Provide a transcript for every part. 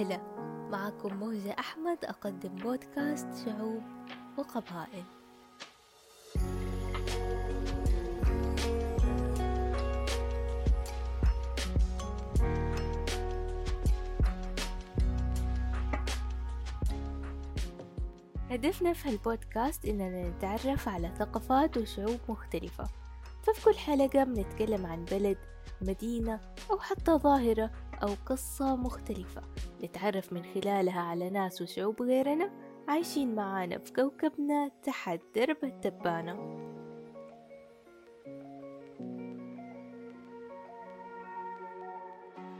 هلا معكم موجة أحمد أقدم بودكاست شعوب وقبائل. هدفنا في هالبودكاست إننا نتعرف على ثقافات وشعوب مختلفة. ففي كل حلقة بنتكلم عن بلد مدينة أو حتى ظاهرة أو قصة مختلفة. نتعرف من خلالها على ناس وشعوب غيرنا عايشين معانا في كوكبنا تحت درب التبانة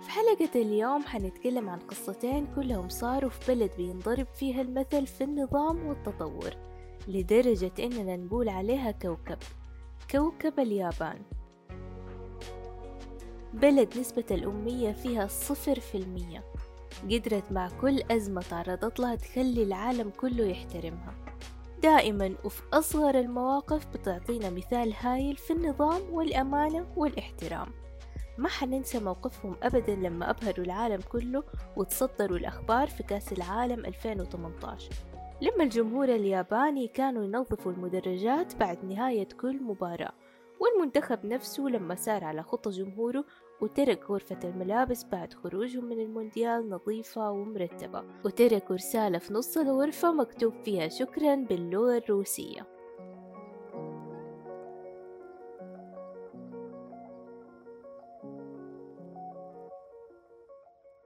في حلقة اليوم حنتكلم عن قصتين كلهم صاروا في بلد بينضرب فيها المثل في النظام والتطور لدرجة إننا نقول عليها كوكب كوكب اليابان. بلد نسبة الأمية فيها صفر في المية. قدرت مع كل أزمة تعرضت لها تخلي العالم كله يحترمها. دائما وفي أصغر المواقف بتعطينا مثال هايل في النظام والأمانة والإحترام. ما حننسى موقفهم أبدا لما أبهروا العالم كله وتصدروا الأخبار في كأس العالم 2018 لما الجمهور الياباني كانوا ينظفوا المدرجات بعد نهاية كل مباراة والمنتخب نفسه لما سار على خطى جمهوره وترك غرفة الملابس بعد خروجهم من المونديال نظيفة ومرتبة وتركوا رسالة في نص الغرفة مكتوب فيها شكرا باللغة الروسية.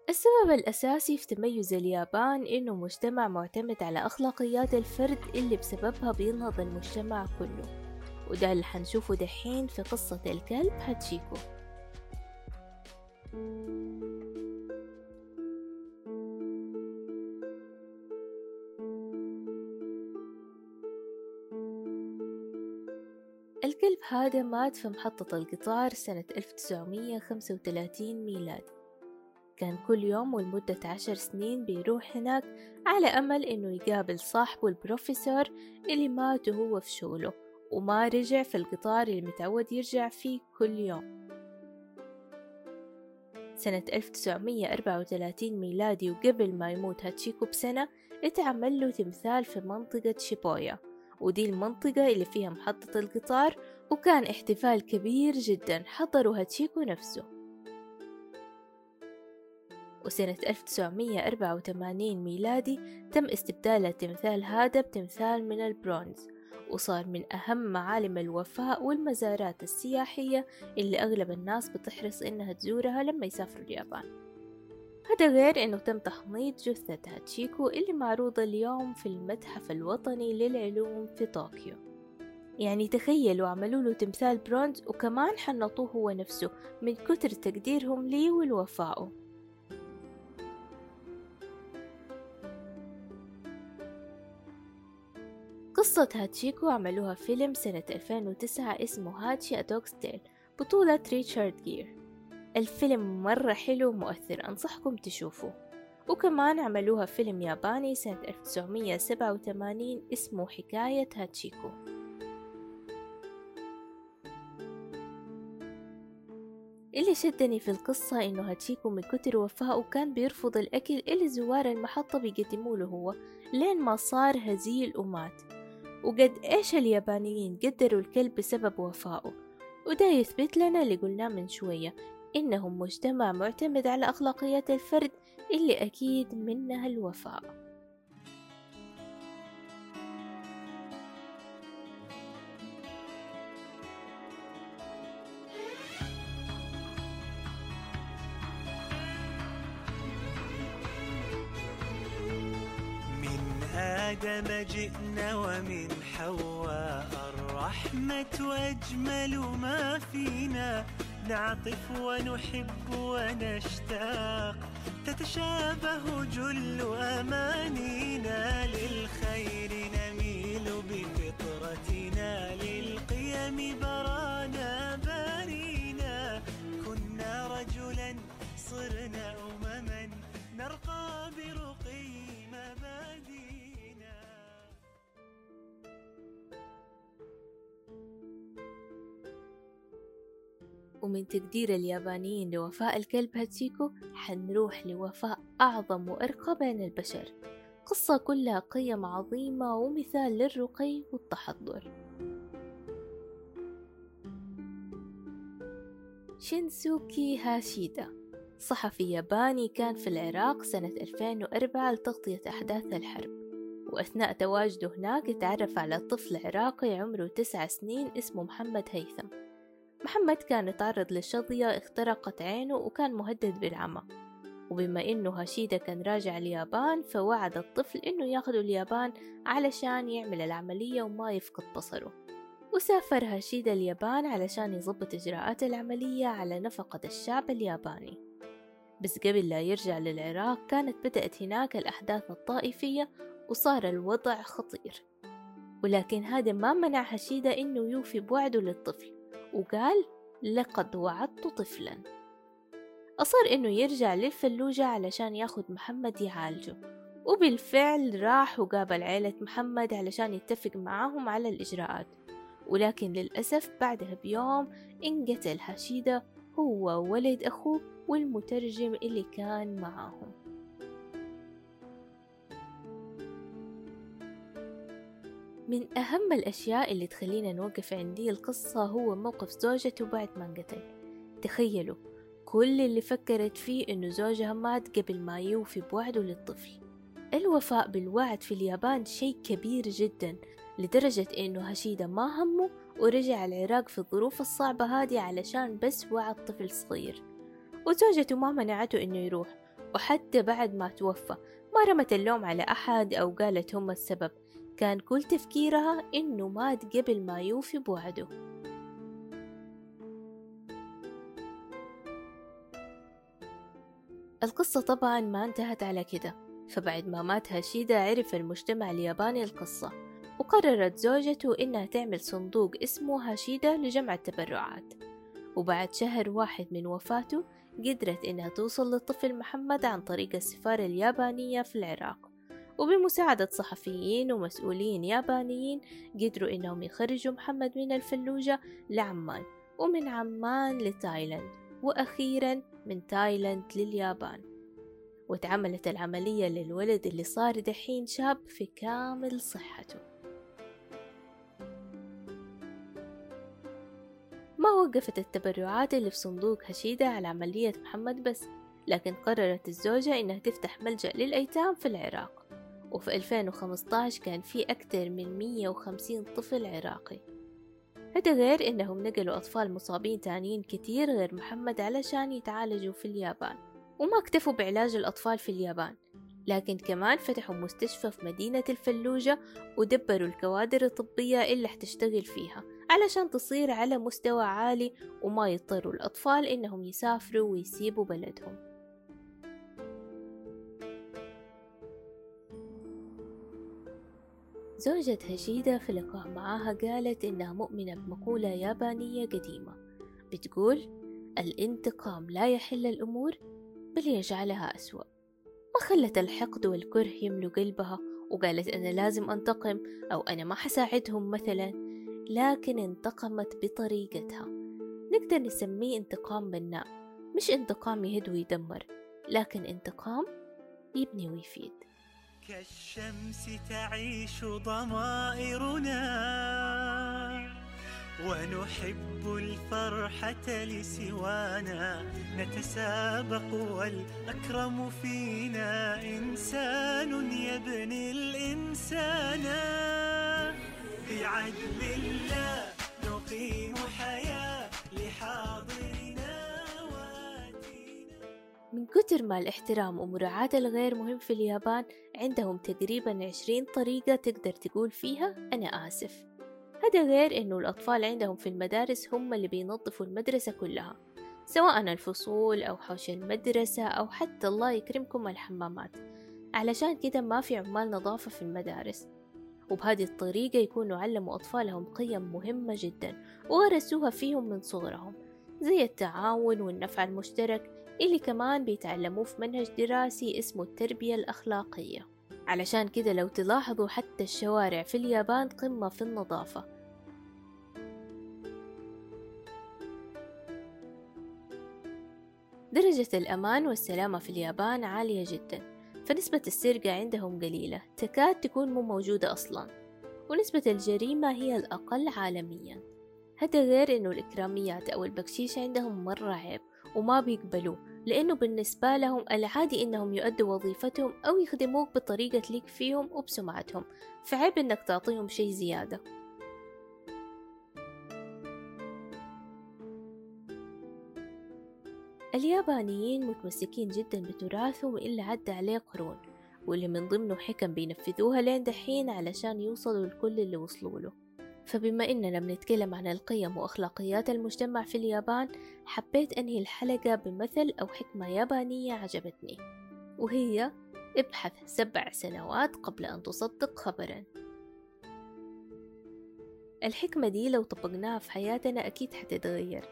السبب الأساسي في تميز اليابان إنه مجتمع معتمد على أخلاقيات الفرد اللي بسببها بينهض المجتمع كله وده اللي حنشوفه دحين في قصة الكلب هاتشيكو. الكلب هذا مات في محطة القطار سنة 1935 ميلادي كان كل يوم ولمدة عشر سنين بيروح هناك على أمل إنه يقابل صاحبه البروفيسور اللي مات وهو في شغله وما رجع في القطار اللي متعود يرجع فيه كل يوم. سنة 1934 ميلادي وقبل ما يموت هاتشيكو بسنة اتعمل له تمثال في منطقة شيبويا. ودي المنطقة اللي فيها محطة القطار وكان احتفال كبير جدا حضره هاتشيكو نفسه. وسنة 1984 ميلادي تم استبدال التمثال هذا بتمثال من البرونز وصار من أهم معالم الوفاء والمزارات السياحية اللي أغلب الناس بتحرص إنها تزورها لما يسافروا اليابان. هذا غير إنه تم تحنيط جثة هاتشيكو اللي معروضة اليوم في المتحف الوطني للعلوم في طوكيو. يعني تخيلوا عملوا له تمثال برونز وكمان حنطوه هو نفسه من كتر تقديرهم ليه ولوفائه قصة هاتشيكو عملوها فيلم سنة 2009 اسمه Hachi: A Dog's Tale بطولة ريتشارد جير. الفيلم مرة حلو ومؤثر أنصحكم تشوفوه. وكمان عملوها فيلم ياباني سنة 1987 اسمه حكاية هاتشيكو. اللي شدني في القصة إنه هاتشيكو من كتر وفائه كان بيرفض الأكل اللي زوار المحطة بيقدموله هو لين ما صار هزيل ومات. وقد إيش اليابانيين قدروا الكلب بسبب وفائه؟ وده يثبت لنا اللي قلناه من شوية إنهم مجتمع معتمد على أخلاقيات الفرد اللي أكيد منها الوفاء. آدم جئنا ومن حواء الرحمة وأجمل ما فينا. نعطف ونحب ونشتاق. تتشابه جل أمانينا. للخير نميل بفطرتنا. للقيم برانا بارينا. كنا رجلا صرنا أمما. نرقى ومن تقدير اليابانيين لوفاء الكلب هاتشيكو حنروح لوفاء أعظم وأرقى بين البشر. قصة كلها قيم عظيمة ومثال للرقي والتحضر. شينسوكي هاشيدا صحفي ياباني كان في العراق سنة 2004 لتغطية أحداث الحرب. وأثناء تواجده هناك تعرف على طفل عراقي عمره تسع سنين اسمه محمد هيثم. محمد كان يتعرض لشظية اخترقت عينه وكان مهدد بالعمى. وبما إنه هاشيدا كان راجع اليابان فوعد الطفل إنه ياخده اليابان علشان يعمل العملية وما يفقد بصره. وسافر هاشيدا اليابان علشان يضبط إجراءات العملية على نفقة الشعب الياباني. بس قبل لا يرجع للعراق كانت بدأت هناك الأحداث الطائفية وصار الوضع خطير. ولكن هذا ما منع هشيدة إنه يوفي بوعده للطفل. وقال لقد وعدت طفلا. أصر إنه يرجع للفلوجة علشان ياخد محمد يعالجه وبالفعل راح وقابل عيلة محمد علشان يتفق معاهم على الإجراءات. ولكن للأسف بعدها بيوم انقتل هشيدة هو وولد أخوه والمترجم اللي كان معاهم. من أهم الأشياء اللي تخلينا نوقف عندي القصة هو موقف زوجته بعد ما انقتل تخيلوا كل اللي فكرت فيه إنه زوجها مات قبل ما يوفي بوعده للطفل. الوفاء بالوعد في اليابان شيء كبير جدا لدرجة إنه هشيدة ما همه ورجع العراق في الظروف الصعبة هذه علشان بس وعد طفل صغير. وزوجته ما منعته إنه يروح وحتى بعد ما توفى ما رمت اللوم على أحد أو قالت هم السبب. كان كل تفكيرها إنه مات قبل ما يوفي بوعده القصة طبعا ما انتهت على كده فبعد ما مات هاشيدا عرف المجتمع الياباني القصة وقررت زوجته إنها تعمل صندوق اسمه هاشيدا لجمع التبرعات. وبعد شهر واحد من وفاته قدرت إنها توصل للطفل محمد عن طريق السفارة اليابانية في العراق. وبمساعدة صحفيين ومسؤولين يابانيين قدروا إنهم يخرجوا محمد من الفلوجة لعمان ومن عمان لتايلاند وأخيرا من تايلاند لليابان. وتعملت العملية للولد اللي صار دحين شاب في كامل صحته. ما وقفت التبرعات اللي في صندوق هشيدة على عملية محمد بس لكن قررت الزوجة إنها تفتح ملجأ للأيتام في العراق. وفي 2015 كان في أكثر من 150 طفل عراقي. هذا غير إنهم نقلوا أطفال مصابين تانيين كتير غير محمد علشان يتعالجوا في اليابان وما اكتفوا بعلاج الأطفال في اليابان. لكن كمان فتحوا مستشفى في مدينة الفلوجة ودبروا الكوادر الطبية اللي حتشتغل فيها علشان تصير على مستوى عالي وما يضطروا الأطفال إنهم يسافروا ويسيبوا بلدهم. زوجة هشيدة في لقاء معاها قالت إنها مؤمنة بمقولة يابانية قديمة بتقول الانتقام لا يحل الأمور بل يجعلها أسوأ. ما خلت الحقد والكره يملوا قلبها وقالت أنا لازم أنتقم أو أنا ما حساعدهم مثلا لكن انتقمت بطريقتها. نقدر نسميه انتقام بناء مش انتقام يهد ويدمر لكن انتقام يبني ويفيد. كالشمس تعيش ضمائرنا. ونحب الفرحة لسوانا. نتسابق والأكرم فينا. إنسان يبني الإنسان. بعدل الله نقيم حياة كتر ما الاحترام ومراعاة الغير مهم في اليابان عندهم تقريبا عشرين طريقة تقدر تقول فيها أنا آسف. هذا غير إنه الأطفال عندهم في المدارس هم اللي بينظفوا المدرسة كلها سواء الفصول أو حوش المدرسة أو حتى الله يكرمكم الحمامات. علشان كده ما في عمال نظافة في المدارس. وبهذه الطريقة يكونوا علموا أطفالهم قيم مهمة جدا وغرسوها فيهم من صغرهم زي التعاون والنفع المشترك اللي كمان بيتعلموه في منهج دراسي اسمه التربية الأخلاقية. علشان كده لو تلاحظوا حتى الشوارع في اليابان قمة في النظافة. درجة الأمان والسلامة في اليابان عالية جدا فنسبة السرقة عندهم قليلة تكاد تكون مو موجودة أصلا ونسبة الجريمة هي الأقل عالميا. هذا غير إنه الإكراميات أو البكشيش عندهم مرة عيب وما بيقبلوه. لأنه بالنسبة لهم العادي إنهم يؤدوا وظيفتهم أو يخدموك بطريقة تليق فيهم وبسمعتهم. فعيب إنك تعطيهم شي زيادة. اليابانيين متمسكين جدا بتراثهم اللي عدى عليه قرون واللي من ضمنه حكم بينفذوها لين دحين علشان يوصلوا لكل اللي وصلوا له. فبما إننا بنتكلم عن القيم وأخلاقيات المجتمع في اليابان حبيت أنهي الحلقة بمثل أو حكمة يابانية عجبتني وهي ابحث سبع سنوات قبل أن تصدق خبرا. الحكمة دي لو طبقناها في حياتنا أكيد حتتغير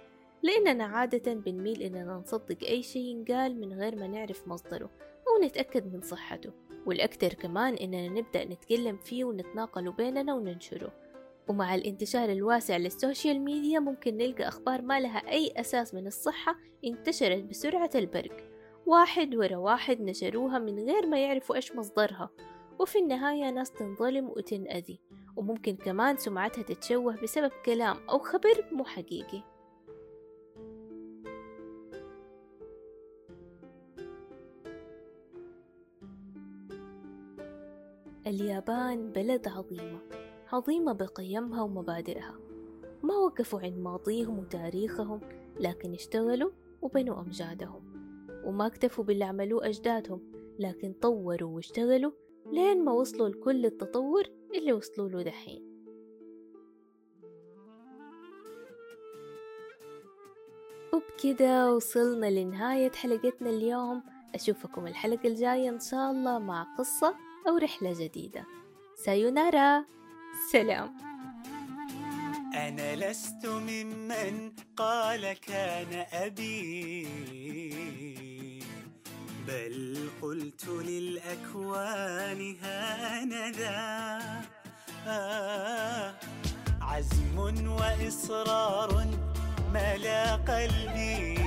لأننا عادة بنميل إننا نصدق أي شيء ينقال من غير ما نعرف مصدره أو نتأكد من صحته والأكثر كمان إننا نبدأ نتكلم فيه ونتناقله بيننا وننشره. ومع الانتشار الواسع للسوشيال ميديا ممكن نلقى أخبار ما لها أي أساس من الصحة انتشرت بسرعة البرق. واحد ورا واحد نشروها من غير ما يعرفوا إيش مصدرها. وفي النهاية ناس تنظلم وتنأذي وممكن كمان سمعتها تتشوه بسبب كلام أو خبر مو حقيقي. اليابان بلد عظيمة. عظيمة بقيمها ومبادئها. ما وقفوا عند ماضيهم وتاريخهم لكن اشتغلوا وبنوا أمجادهم. وما اكتفوا باللي عملوه أجدادهم لكن طوروا واشتغلوا لين ما وصلوا لكل التطور اللي وصلوا له دحين. وبكده وصلنا لنهاية حلقتنا اليوم. أشوفكم الحلقة الجاية إن شاء الله مع قصة أو رحلة جديدة. سايونارا! سلام. أنا لست ممن قال كان أبي بل قلت للأكوان هانذا. آه عزم وإصرار ملا قلبي.